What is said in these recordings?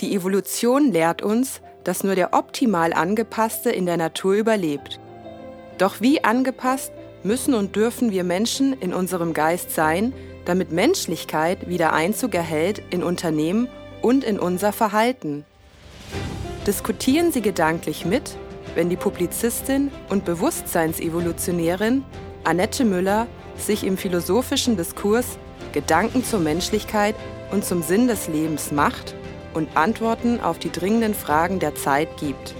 Die Evolution lehrt uns, dass nur der optimal angepasste in der Natur überlebt. Doch wie angepasst müssen und dürfen wir Menschen in unserem Geist sein, damit Menschlichkeit wieder Einzug erhält in Unternehmen und in unser Verhalten? Diskutieren Sie gedanklich mit, wenn die Publizistin und Bewusstseinsevolutionärin Annette Müller sich im philosophischen Diskurs Gedanken zur Menschlichkeit und zum Sinn des Lebens macht und Antworten auf die dringenden Fragen der Zeit gibt.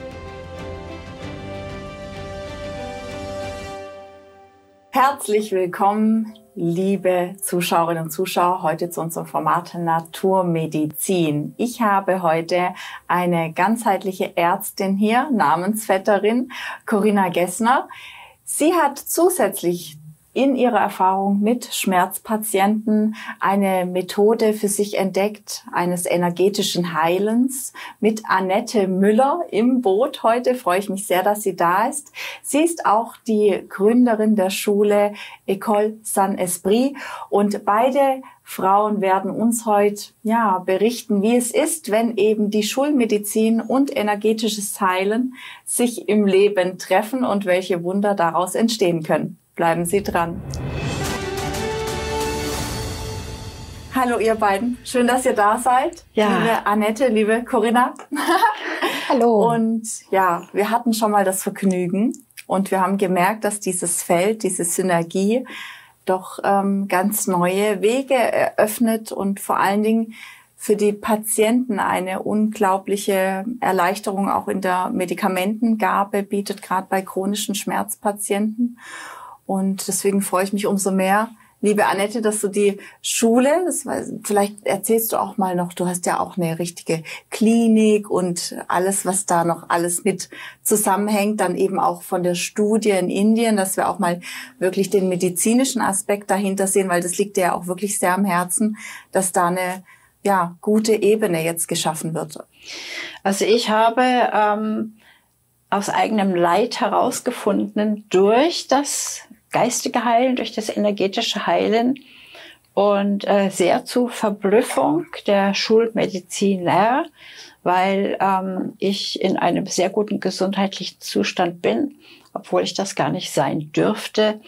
Herzlich willkommen, liebe Zuschauerinnen und Zuschauer, heute zu unserem Format Naturmedizin. Ich habe heute eine ganzheitliche Ärztin hier, Namensvetterin Corinna Gessner. Sie hat zusätzlich in ihrer Erfahrung mit Schmerzpatienten eine Methode für sich entdeckt, eines energetischen Heilens mit Annette Müller im Boot heute. Freue ich mich sehr, dass sie da ist. Sie ist auch die Gründerin der Schule École San Esprit und beide Frauen werden uns heute ja berichten, wie es ist, wenn eben die Schulmedizin und energetisches Heilen sich im Leben treffen und welche Wunder daraus entstehen können. Bleiben Sie dran. Hallo ihr beiden, schön, dass ihr da seid. Ja. Liebe Annette, liebe Corinna. Hallo. Und ja, wir hatten schon mal das Vergnügen und wir haben gemerkt, dass dieses Feld, diese Synergie doch ähm, ganz neue Wege eröffnet und vor allen Dingen für die Patienten eine unglaubliche Erleichterung auch in der Medikamentengabe bietet, gerade bei chronischen Schmerzpatienten. Und deswegen freue ich mich umso mehr, liebe Annette, dass du die Schule, das war, vielleicht erzählst du auch mal noch, du hast ja auch eine richtige Klinik und alles, was da noch alles mit zusammenhängt, dann eben auch von der Studie in Indien, dass wir auch mal wirklich den medizinischen Aspekt dahinter sehen, weil das liegt dir ja auch wirklich sehr am Herzen, dass da eine ja, gute Ebene jetzt geschaffen wird. Also ich habe ähm, aus eigenem Leid herausgefunden, durch das geistige Heilen, durch das energetische Heilen und äh, sehr zu Verblüffung der Schulmediziner, weil ähm, ich in einem sehr guten gesundheitlichen Zustand bin, obwohl ich das gar nicht sein dürfte,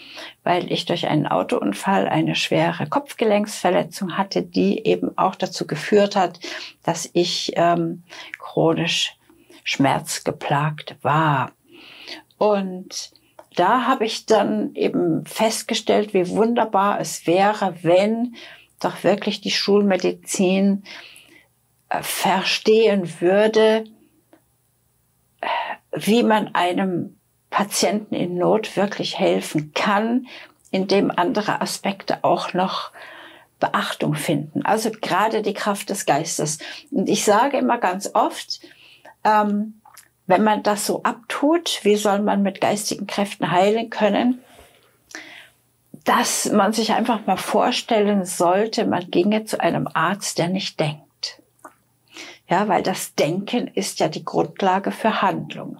weil ich durch einen Autounfall eine schwere Kopfgelenksverletzung hatte, die eben auch dazu geführt hat, dass ich ähm, chronisch schmerzgeplagt war. Und da habe ich dann eben festgestellt, wie wunderbar es wäre, wenn doch wirklich die Schulmedizin äh, verstehen würde, äh, wie man einem Patienten in Not wirklich helfen kann, indem andere Aspekte auch noch Beachtung finden. Also gerade die Kraft des Geistes. Und ich sage immer ganz oft, ähm, wenn man das so abtut, wie soll man mit geistigen Kräften heilen können? Dass man sich einfach mal vorstellen sollte, man ginge zu einem Arzt, der nicht denkt. Ja, weil das Denken ist ja die Grundlage für Handlung.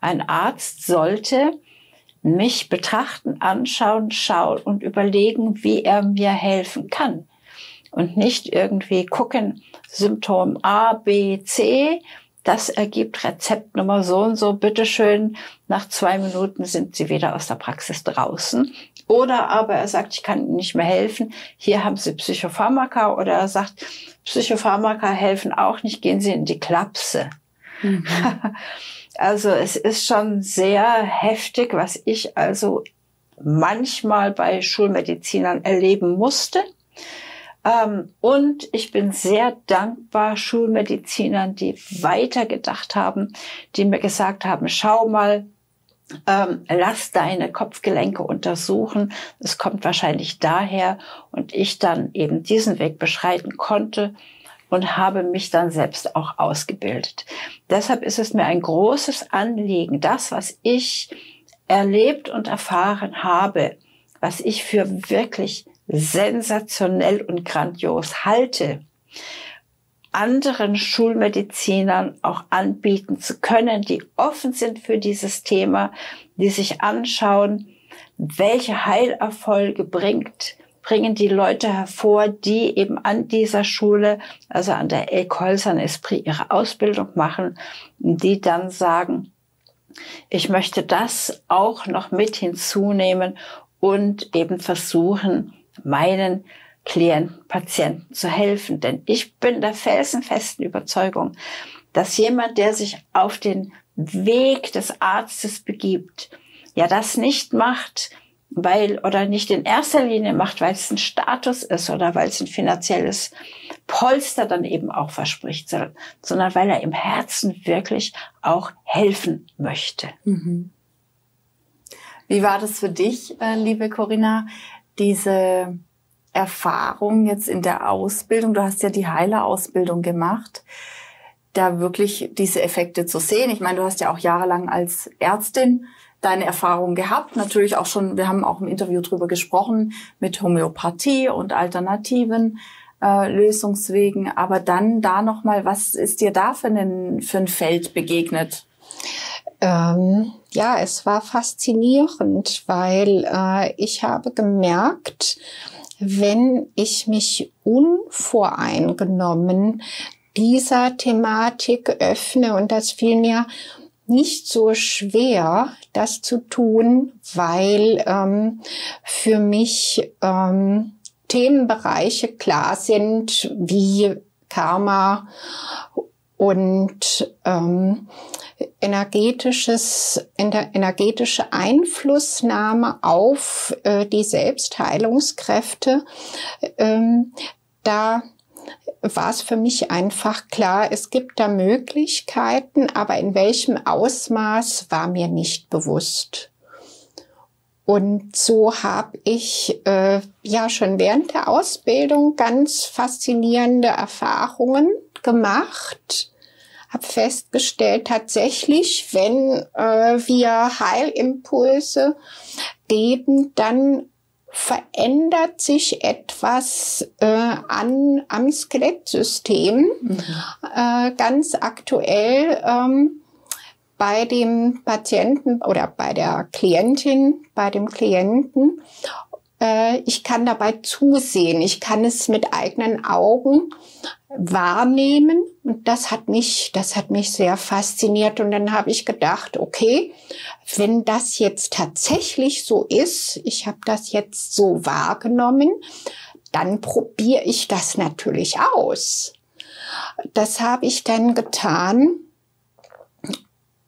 Ein Arzt sollte mich betrachten, anschauen, schauen und überlegen, wie er mir helfen kann. Und nicht irgendwie gucken, Symptom A, B, C das ergibt Rezeptnummer so und so, bitteschön, nach zwei Minuten sind Sie wieder aus der Praxis draußen. Oder aber er sagt, ich kann Ihnen nicht mehr helfen, hier haben Sie Psychopharmaka. Oder er sagt, Psychopharmaka helfen auch nicht, gehen Sie in die Klapse. Mhm. Also es ist schon sehr heftig, was ich also manchmal bei Schulmedizinern erleben musste. Ähm, und ich bin sehr dankbar Schulmedizinern, die weitergedacht haben, die mir gesagt haben, schau mal, ähm, lass deine Kopfgelenke untersuchen. Es kommt wahrscheinlich daher und ich dann eben diesen Weg beschreiten konnte und habe mich dann selbst auch ausgebildet. Deshalb ist es mir ein großes Anliegen, das, was ich erlebt und erfahren habe, was ich für wirklich sensationell und grandios halte, anderen Schulmedizinern auch anbieten zu können, die offen sind für dieses Thema, die sich anschauen, welche Heilerfolge bringt bringen die Leute hervor, die eben an dieser Schule, also an der École Saint-Esprit, ihre Ausbildung machen, die dann sagen, ich möchte das auch noch mit hinzunehmen und eben versuchen, meinen Klienten, Patienten zu helfen. Denn ich bin der felsenfesten Überzeugung, dass jemand, der sich auf den Weg des Arztes begibt, ja das nicht macht, weil oder nicht in erster Linie macht, weil es ein Status ist oder weil es ein finanzielles Polster dann eben auch verspricht, sondern weil er im Herzen wirklich auch helfen möchte. Mhm. Wie war das für dich, äh, liebe Corinna, diese Erfahrung jetzt in der Ausbildung? Du hast ja die Heilerausbildung gemacht da wirklich diese Effekte zu sehen. Ich meine, du hast ja auch jahrelang als Ärztin deine Erfahrungen gehabt. Natürlich auch schon, wir haben auch im Interview drüber gesprochen, mit Homöopathie und alternativen äh, Lösungswegen. Aber dann da nochmal, was ist dir da für, einen, für ein Feld begegnet? Ähm, ja, es war faszinierend, weil äh, ich habe gemerkt, wenn ich mich unvoreingenommen dieser Thematik öffne und das fiel mir nicht so schwer, das zu tun, weil ähm, für mich ähm, Themenbereiche klar sind wie Karma und ähm, energetisches, energetische Einflussnahme auf äh, die Selbstheilungskräfte. Ähm, da war es für mich einfach klar, es gibt da Möglichkeiten, aber in welchem Ausmaß war mir nicht bewusst. Und so habe ich äh, ja schon während der Ausbildung ganz faszinierende Erfahrungen gemacht. Habe festgestellt, tatsächlich, wenn äh, wir Heilimpulse geben, dann verändert sich etwas äh, an, am Skelettsystem. Mhm. Äh, ganz aktuell ähm, bei dem Patienten oder bei der Klientin, bei dem Klienten. Äh, ich kann dabei zusehen, ich kann es mit eigenen Augen wahrnehmen. Und das hat mich, das hat mich sehr fasziniert. Und dann habe ich gedacht, okay, wenn das jetzt tatsächlich so ist, ich habe das jetzt so wahrgenommen, dann probiere ich das natürlich aus. Das habe ich dann getan.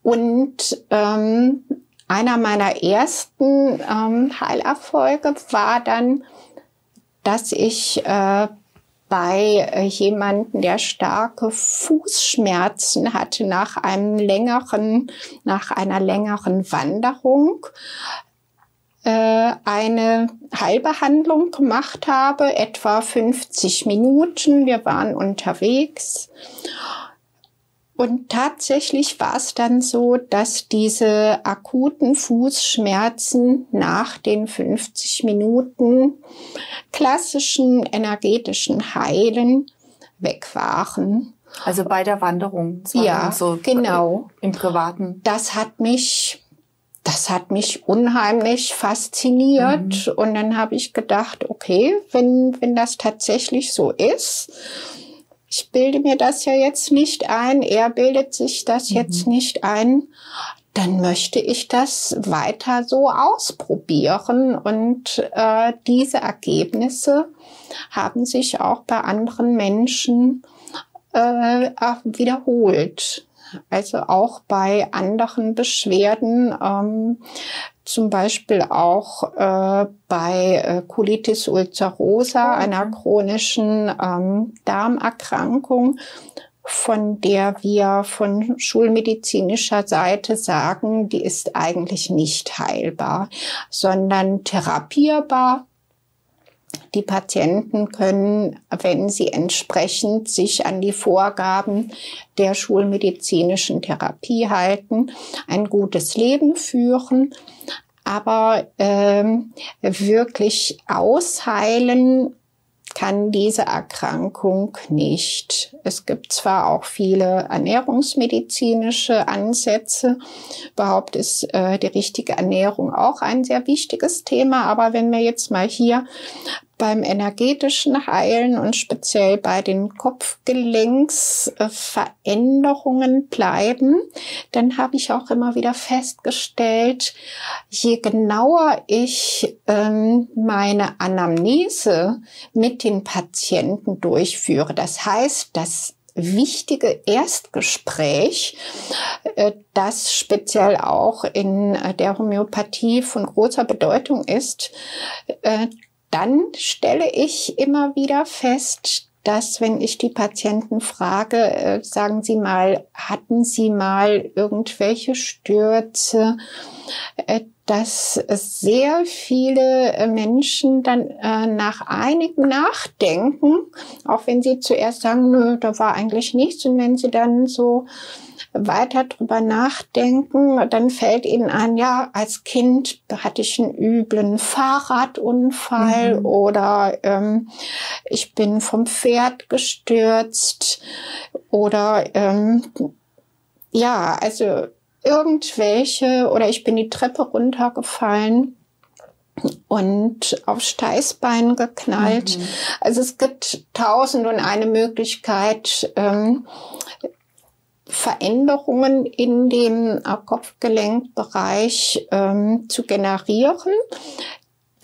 Und ähm, einer meiner ersten ähm, Heilerfolge war dann, dass ich äh, bei äh, jemanden, der starke Fußschmerzen hatte nach einem längeren, nach einer längeren Wanderung, äh, eine Heilbehandlung gemacht habe, etwa 50 Minuten. Wir waren unterwegs und tatsächlich war es dann so, dass diese akuten Fußschmerzen nach den 50 Minuten klassischen energetischen Heilen weg waren. Also bei der Wanderung. ja, so genau. Im Privaten. Das hat mich, das hat mich unheimlich fasziniert. Mhm. Und dann habe ich gedacht, okay, wenn, wenn das tatsächlich so ist, ich bilde mir das ja jetzt nicht ein, er bildet sich das mhm. jetzt nicht ein, dann möchte ich das weiter so ausprobieren. Und äh, diese Ergebnisse haben sich auch bei anderen Menschen äh, wiederholt. Also auch bei anderen Beschwerden ähm, zum Beispiel auch äh, bei äh, Colitis ulcerosa, einer chronischen ähm, Darmerkrankung, von der wir von schulmedizinischer Seite sagen, die ist eigentlich nicht heilbar, sondern therapierbar die Patienten können, wenn sie entsprechend sich an die Vorgaben der schulmedizinischen Therapie halten, ein gutes Leben führen. Aber ähm, wirklich ausheilen kann diese Erkrankung nicht. Es gibt zwar auch viele ernährungsmedizinische Ansätze, überhaupt ist äh, die richtige Ernährung auch ein sehr wichtiges Thema, aber wenn wir jetzt mal hier beim energetischen Heilen und speziell bei den Kopfgelenksveränderungen bleiben, dann habe ich auch immer wieder festgestellt, je genauer ich ähm, meine Anamnese mit den Patienten durchführe, das heißt, das wichtige Erstgespräch, äh, das speziell auch in der Homöopathie von großer Bedeutung ist, äh, dann stelle ich immer wieder fest, dass wenn ich die Patienten frage, sagen Sie mal, hatten Sie mal irgendwelche Stürze, dass sehr viele äh, Menschen dann äh, nach einigem Nachdenken, auch wenn sie zuerst sagen, nö, da war eigentlich nichts, und wenn sie dann so weiter drüber nachdenken, dann fällt ihnen ein, ja, als Kind hatte ich einen üblen Fahrradunfall mhm. oder ähm, ich bin vom Pferd gestürzt oder ähm, ja, also irgendwelche oder ich bin die Treppe runtergefallen und auf Steißbein geknallt. Mhm. Also es gibt tausend und eine Möglichkeit, ähm, Veränderungen in dem Kopfgelenkbereich ähm, zu generieren,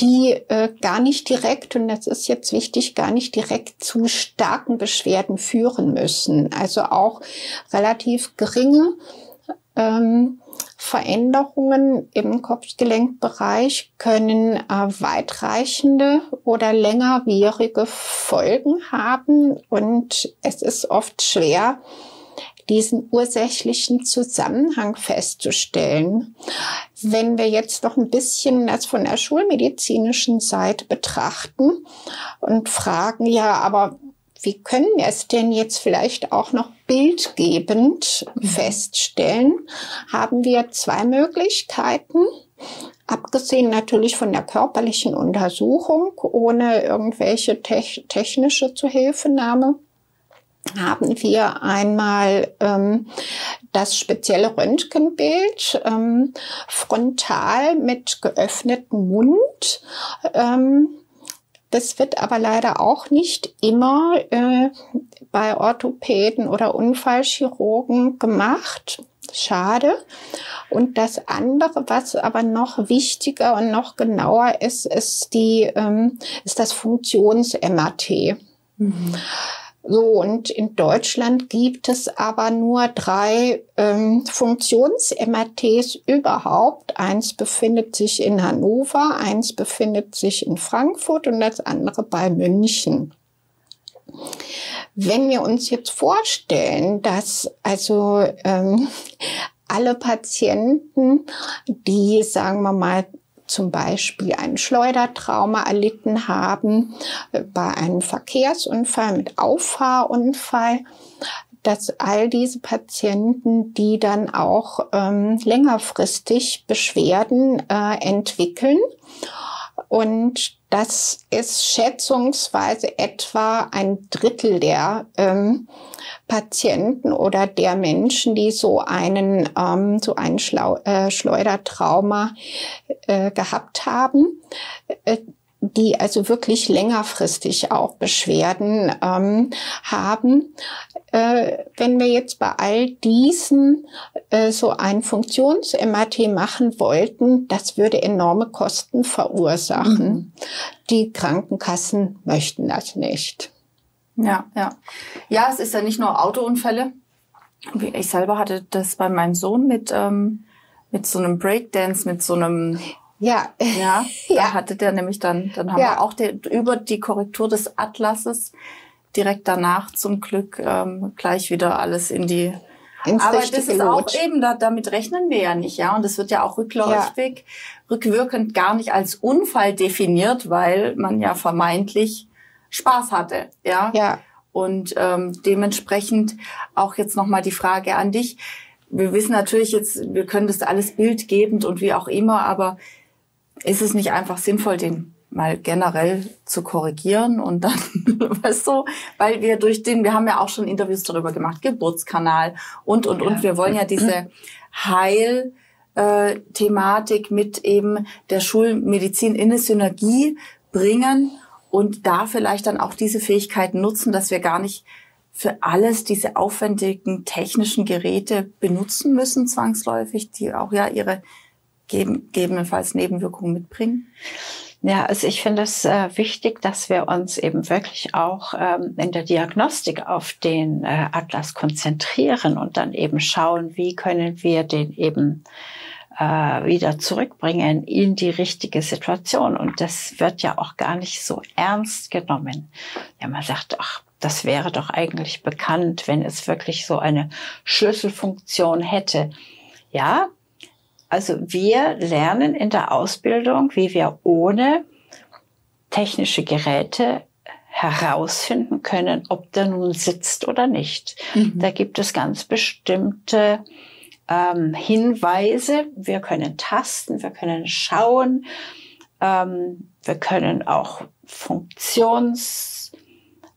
die äh, gar nicht direkt, und das ist jetzt wichtig, gar nicht direkt zu starken Beschwerden führen müssen. Also auch relativ geringe ähm, Veränderungen im Kopfgelenkbereich können äh, weitreichende oder längerwierige Folgen haben und es ist oft schwer, diesen ursächlichen Zusammenhang festzustellen. Wenn wir jetzt noch ein bisschen das von der schulmedizinischen Seite betrachten und fragen, ja, aber wie können wir es denn jetzt vielleicht auch noch bildgebend mhm. feststellen? Haben wir zwei Möglichkeiten. Abgesehen natürlich von der körperlichen Untersuchung, ohne irgendwelche technische Zuhilfenahme, haben wir einmal ähm, das spezielle Röntgenbild ähm, frontal mit geöffnetem Mund. Ähm, das wird aber leider auch nicht immer äh, bei Orthopäden oder Unfallchirurgen gemacht. Schade. Und das andere, was aber noch wichtiger und noch genauer ist, ist die, ähm, ist das Funktions-MRT. Mhm. So, und in Deutschland gibt es aber nur drei ähm, Funktions-MRTs überhaupt. Eins befindet sich in Hannover, eins befindet sich in Frankfurt und das andere bei München. Wenn wir uns jetzt vorstellen, dass also ähm, alle Patienten, die, sagen wir mal, zum Beispiel ein Schleudertrauma erlitten haben, äh, bei einem Verkehrsunfall mit Auffahrunfall, dass all diese Patienten, die dann auch ähm, längerfristig Beschwerden äh, entwickeln. Und das ist schätzungsweise etwa ein Drittel der ähm, Patienten oder der Menschen, die so einen ähm, so ein Schlau äh, Schleudertrauma äh, gehabt haben. Äh, die also wirklich längerfristig auch Beschwerden ähm, haben. Äh, wenn wir jetzt bei all diesen äh, so ein Funktions-MRT machen wollten, das würde enorme Kosten verursachen. Mhm. Die Krankenkassen möchten das nicht. Ja, ja. Ja, es ist ja nicht nur Autounfälle. Ich selber hatte das bei meinem Sohn mit, ähm, mit so einem Breakdance, mit so einem ja. Ja, da ja. hatte der nämlich dann, dann haben ja. wir auch der, über die Korrektur des Atlases direkt danach zum Glück ähm, gleich wieder alles in die Ins Aber das ist auch eben, da, damit rechnen wir ja nicht, ja. Und das wird ja auch rückläufig, ja. rückwirkend gar nicht als Unfall definiert, weil man ja vermeintlich Spaß hatte, ja. Ja. Und ähm, dementsprechend auch jetzt nochmal die Frage an dich. Wir wissen natürlich jetzt, wir können das alles bildgebend und wie auch immer, aber ist es nicht einfach sinnvoll, den mal generell zu korrigieren und dann, weißt du, weil wir durch den, wir haben ja auch schon Interviews darüber gemacht, Geburtskanal und, und, und. Wir wollen ja diese Heil, äh, Thematik mit eben der Schulmedizin in eine Synergie bringen und da vielleicht dann auch diese Fähigkeiten nutzen, dass wir gar nicht für alles diese aufwendigen technischen Geräte benutzen müssen, zwangsläufig, die auch ja ihre gegebenenfalls Nebenwirkungen mitbringen? Ja, also ich finde es äh, wichtig, dass wir uns eben wirklich auch ähm, in der Diagnostik auf den äh, Atlas konzentrieren und dann eben schauen, wie können wir den eben äh, wieder zurückbringen in die richtige Situation. Und das wird ja auch gar nicht so ernst genommen. Ja, man sagt, ach, das wäre doch eigentlich bekannt, wenn es wirklich so eine Schlüsselfunktion hätte. Ja, also wir lernen in der Ausbildung, wie wir ohne technische Geräte herausfinden können, ob der nun sitzt oder nicht. Mhm. Da gibt es ganz bestimmte ähm, Hinweise. Wir können tasten, wir können schauen, ähm, wir können auch Funktions,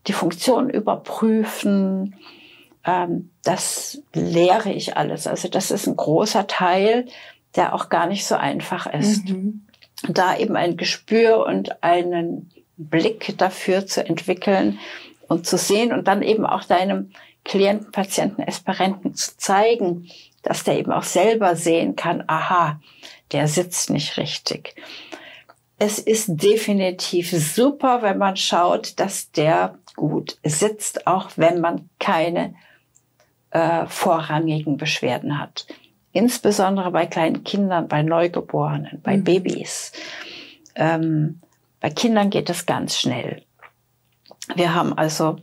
die Funktion überprüfen. Ähm, das lehre ich alles. Also das ist ein großer Teil der auch gar nicht so einfach ist. Mhm. Da eben ein Gespür und einen Blick dafür zu entwickeln und zu sehen und dann eben auch deinem Klienten, Patienten, Esperenten zu zeigen, dass der eben auch selber sehen kann, aha, der sitzt nicht richtig. Es ist definitiv super, wenn man schaut, dass der gut sitzt, auch wenn man keine äh, vorrangigen Beschwerden hat insbesondere bei kleinen Kindern, bei Neugeborenen, bei mhm. Babys. Ähm, bei Kindern geht das ganz schnell. Wir haben also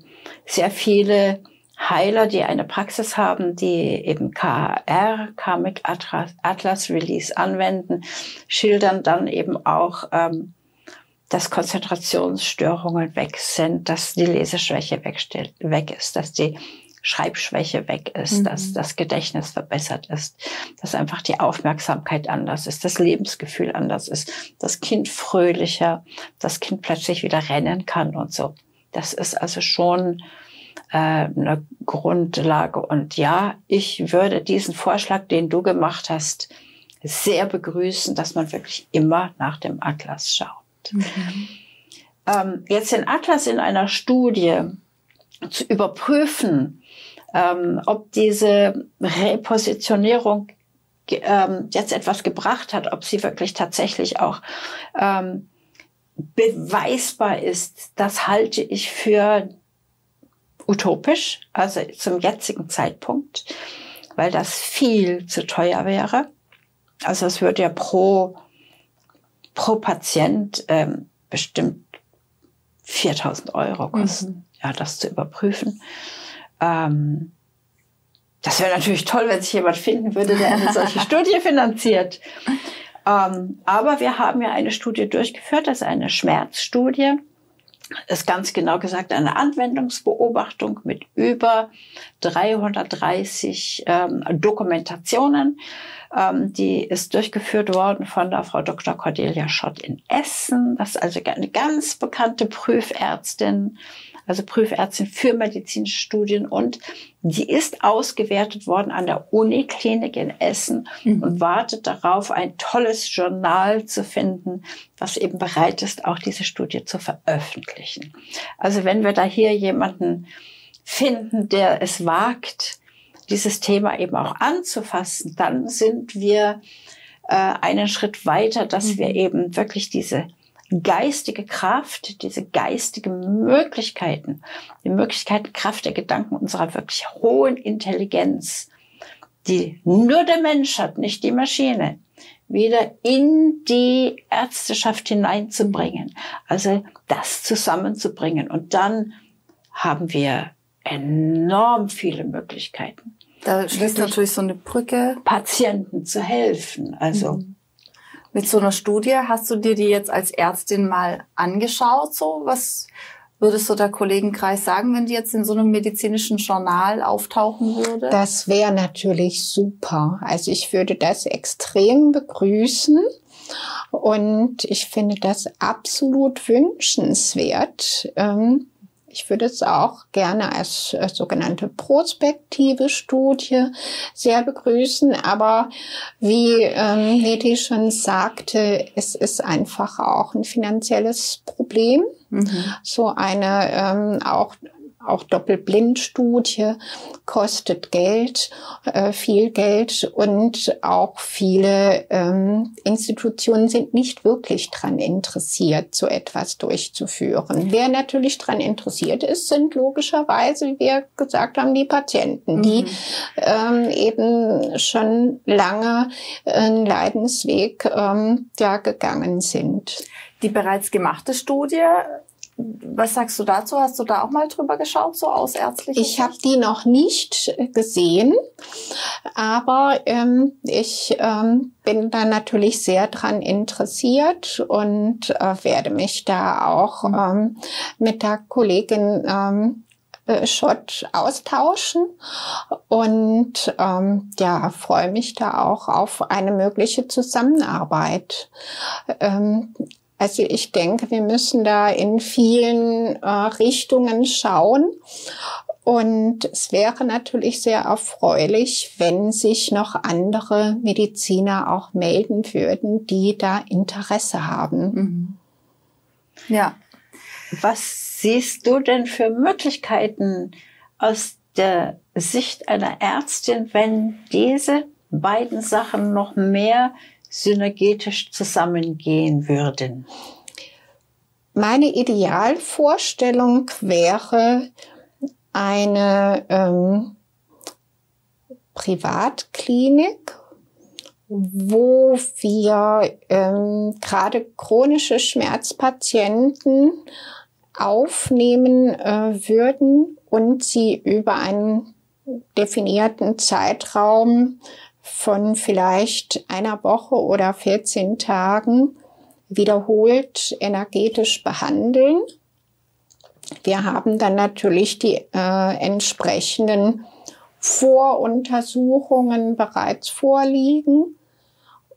sehr viele Heiler, die eine Praxis haben, die eben KR, Karmic Atlas Release anwenden, schildern dann eben auch, ähm, dass Konzentrationsstörungen weg sind, dass die Leseschwäche weg ist, dass die Schreibschwäche weg ist, mhm. dass das Gedächtnis verbessert ist, dass einfach die Aufmerksamkeit anders ist, das Lebensgefühl anders ist, das Kind fröhlicher, das Kind plötzlich wieder rennen kann und so. Das ist also schon äh, eine Grundlage. Und ja, ich würde diesen Vorschlag, den du gemacht hast, sehr begrüßen, dass man wirklich immer nach dem Atlas schaut. Mhm. Ähm, jetzt den Atlas in einer Studie zu überprüfen, ähm, ob diese Repositionierung ähm, jetzt etwas gebracht hat, ob sie wirklich tatsächlich auch ähm, beweisbar ist, das halte ich für utopisch, also zum jetzigen Zeitpunkt, weil das viel zu teuer wäre. Also es würde ja pro, pro Patient ähm, bestimmt 4000 Euro kosten, mhm. ja, das zu überprüfen. Ähm, das wäre natürlich toll, wenn sich jemand finden würde, der eine solche Studie finanziert. Ähm, aber wir haben ja eine Studie durchgeführt, das ist eine Schmerzstudie. Das ist ganz genau gesagt eine Anwendungsbeobachtung mit über 330 ähm, Dokumentationen. Ähm, die ist durchgeführt worden von der Frau Dr. Cordelia Schott in Essen. Das ist also eine ganz bekannte Prüfärztin also Prüfärztin für medizinische Studien und die ist ausgewertet worden an der Uniklinik in Essen mhm. und wartet darauf, ein tolles Journal zu finden, was eben bereit ist, auch diese Studie zu veröffentlichen. Also wenn wir da hier jemanden finden, der es wagt, dieses Thema eben auch anzufassen, dann sind wir äh, einen Schritt weiter, dass mhm. wir eben wirklich diese geistige Kraft, diese geistigen Möglichkeiten, die Möglichkeiten, Kraft der Gedanken unserer wirklich hohen Intelligenz, die nur der Mensch hat, nicht die Maschine, wieder in die Ärzteschaft hineinzubringen. Also das zusammenzubringen. Und dann haben wir enorm viele Möglichkeiten. Da schließt natürlich so eine Brücke. Patienten zu helfen. Also mhm. Mit so einer Studie hast du dir die jetzt als Ärztin mal angeschaut? So was würdest du der Kollegenkreis sagen, wenn die jetzt in so einem medizinischen Journal auftauchen würde? Das wäre natürlich super. Also ich würde das extrem begrüßen. Und ich finde das absolut wünschenswert. Ähm, ich würde es auch gerne als, als sogenannte prospektive Studie sehr begrüßen, aber wie ähm, Neti schon sagte, es ist einfach auch ein finanzielles Problem. Mhm. So eine ähm, auch auch Doppelblindstudie kostet Geld, äh, viel Geld und auch viele ähm, Institutionen sind nicht wirklich dran interessiert, so etwas durchzuführen. Wer natürlich dran interessiert ist, sind logischerweise, wie wir gesagt haben, die Patienten, mhm. die ähm, eben schon lange einen Leidensweg ähm, ja, gegangen sind. Die bereits gemachte Studie was sagst du dazu? Hast du da auch mal drüber geschaut, so aus ärztlicher Ich habe die noch nicht gesehen, aber ähm, ich ähm, bin da natürlich sehr dran interessiert und äh, werde mich da auch mhm. ähm, mit der Kollegin ähm, äh, Schott austauschen und ähm, ja freue mich da auch auf eine mögliche Zusammenarbeit. Ähm, also ich denke, wir müssen da in vielen äh, Richtungen schauen. Und es wäre natürlich sehr erfreulich, wenn sich noch andere Mediziner auch melden würden, die da Interesse haben. Mhm. Ja. Was siehst du denn für Möglichkeiten aus der Sicht einer Ärztin, wenn diese beiden Sachen noch mehr synergetisch zusammengehen würden? Meine Idealvorstellung wäre eine ähm, Privatklinik, wo wir ähm, gerade chronische Schmerzpatienten aufnehmen äh, würden und sie über einen definierten Zeitraum von vielleicht einer Woche oder 14 Tagen wiederholt energetisch behandeln. Wir haben dann natürlich die äh, entsprechenden Voruntersuchungen bereits vorliegen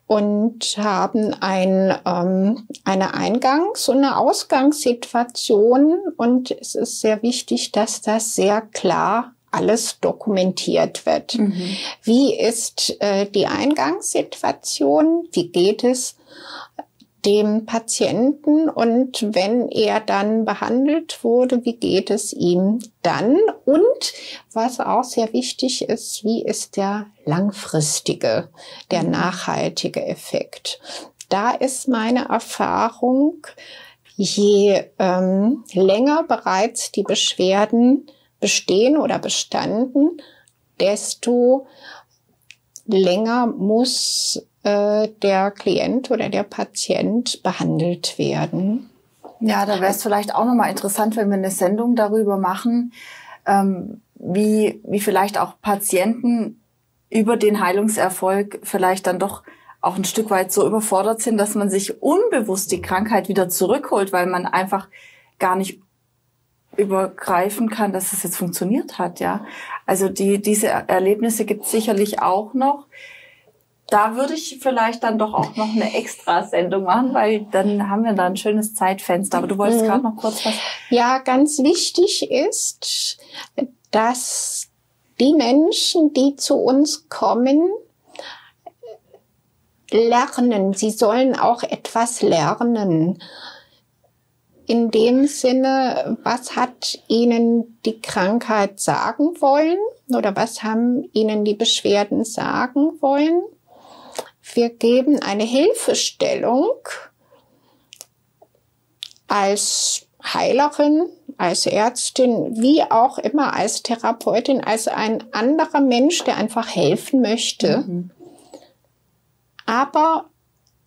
und haben ein, ähm, eine Eingangs- und eine Ausgangssituation. Und es ist sehr wichtig, dass das sehr klar alles dokumentiert wird. Mhm. Wie ist äh, die Eingangssituation? Wie geht es dem Patienten? Und wenn er dann behandelt wurde, wie geht es ihm dann? Und was auch sehr wichtig ist, wie ist der langfristige, der mhm. nachhaltige Effekt? Da ist meine Erfahrung, je ähm, länger bereits die Beschwerden bestehen oder bestanden, desto länger muss äh, der Klient oder der Patient behandelt werden. Ja, da wäre es vielleicht auch nochmal interessant, wenn wir eine Sendung darüber machen, ähm, wie, wie vielleicht auch Patienten über den Heilungserfolg vielleicht dann doch auch ein Stück weit so überfordert sind, dass man sich unbewusst die Krankheit wieder zurückholt, weil man einfach gar nicht übergreifen kann, dass es jetzt funktioniert hat, ja. Also die, diese Erlebnisse gibt es sicherlich auch noch. Da würde ich vielleicht dann doch auch noch eine Extra-Sendung machen, weil dann haben wir da ein schönes Zeitfenster. Aber du wolltest mhm. gerade noch kurz was. Ja, ganz wichtig ist, dass die Menschen, die zu uns kommen, lernen. Sie sollen auch etwas lernen in dem Sinne, was hat Ihnen die Krankheit sagen wollen oder was haben Ihnen die Beschwerden sagen wollen? Wir geben eine Hilfestellung als Heilerin, als Ärztin, wie auch immer, als Therapeutin, als ein anderer Mensch, der einfach helfen möchte. Mhm. Aber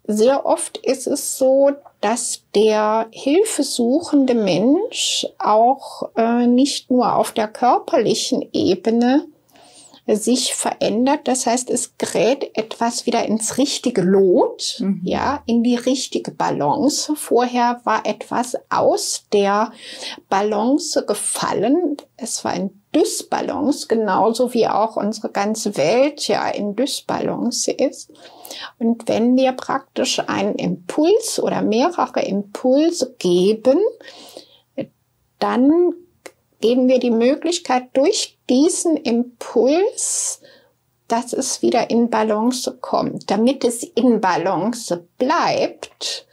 sehr oft ist es so, dass der hilfesuchende Mensch auch äh, nicht nur auf der körperlichen Ebene sich verändert. Das heißt, es gerät etwas wieder ins richtige Lot, mhm. ja, in die richtige Balance. Vorher war etwas aus der Balance gefallen. Es war ein Dysbalance, genauso wie auch unsere ganze Welt ja in Dysbalance ist. Und wenn wir praktisch einen Impuls oder mehrere Impulse geben, dann geben wir die Möglichkeit durch diesen Impuls, dass es wieder in Balance kommt. Damit es in Balance bleibt,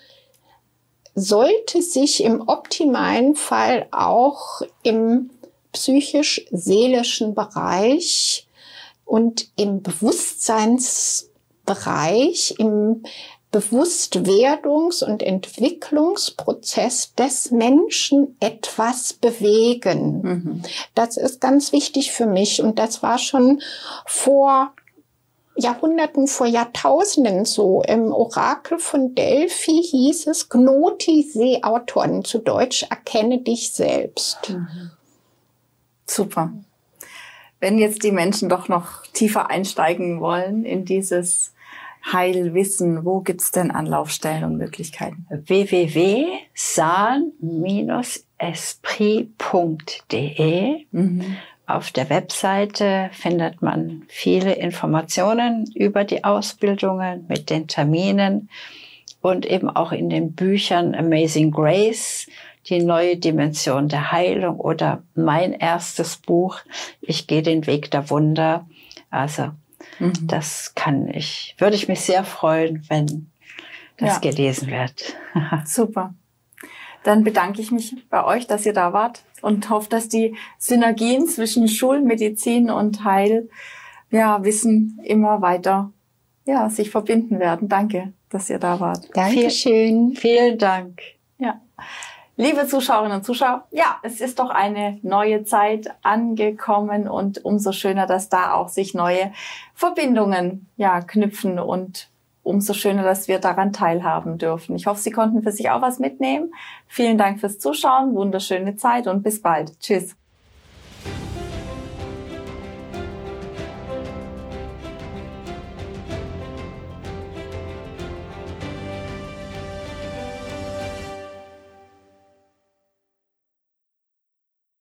sollte sich im optimalen Fall auch im psychisch-seelischen Bereich und im Bewusstseinsbereich, im Bewusstwerdungs- und Entwicklungsprozess des Menschen etwas bewegen. Mhm. Das ist ganz wichtig für mich und das war schon vor Jahrhunderten, vor Jahrtausenden so. Im Orakel von Delphi hieß es Gnoti Seauton, zu Deutsch erkenne dich selbst. Mhm. Super. Wenn jetzt die Menschen doch noch tiefer einsteigen wollen in dieses Heilwissen, wo gibt's denn Anlaufstellen und Möglichkeiten? www.san-esprit.de mhm. Auf der Webseite findet man viele Informationen über die Ausbildungen mit den Terminen und eben auch in den Büchern Amazing Grace, die neue Dimension der Heilung oder mein erstes Buch, Ich gehe den Weg der Wunder. Also mhm. das kann ich, würde ich mich sehr freuen, wenn das ja. gelesen wird. Super. Dann bedanke ich mich bei euch, dass ihr da wart und hoffe, dass die Synergien zwischen Schulmedizin und Heil, ja, Wissen immer weiter, ja, sich verbinden werden. Danke, dass ihr da wart. Dankeschön. Vielen Dank. Liebe Zuschauerinnen und Zuschauer, ja, es ist doch eine neue Zeit angekommen und umso schöner, dass da auch sich neue Verbindungen ja knüpfen und umso schöner, dass wir daran teilhaben dürfen. Ich hoffe, Sie konnten für sich auch was mitnehmen. Vielen Dank fürs Zuschauen, wunderschöne Zeit und bis bald. Tschüss.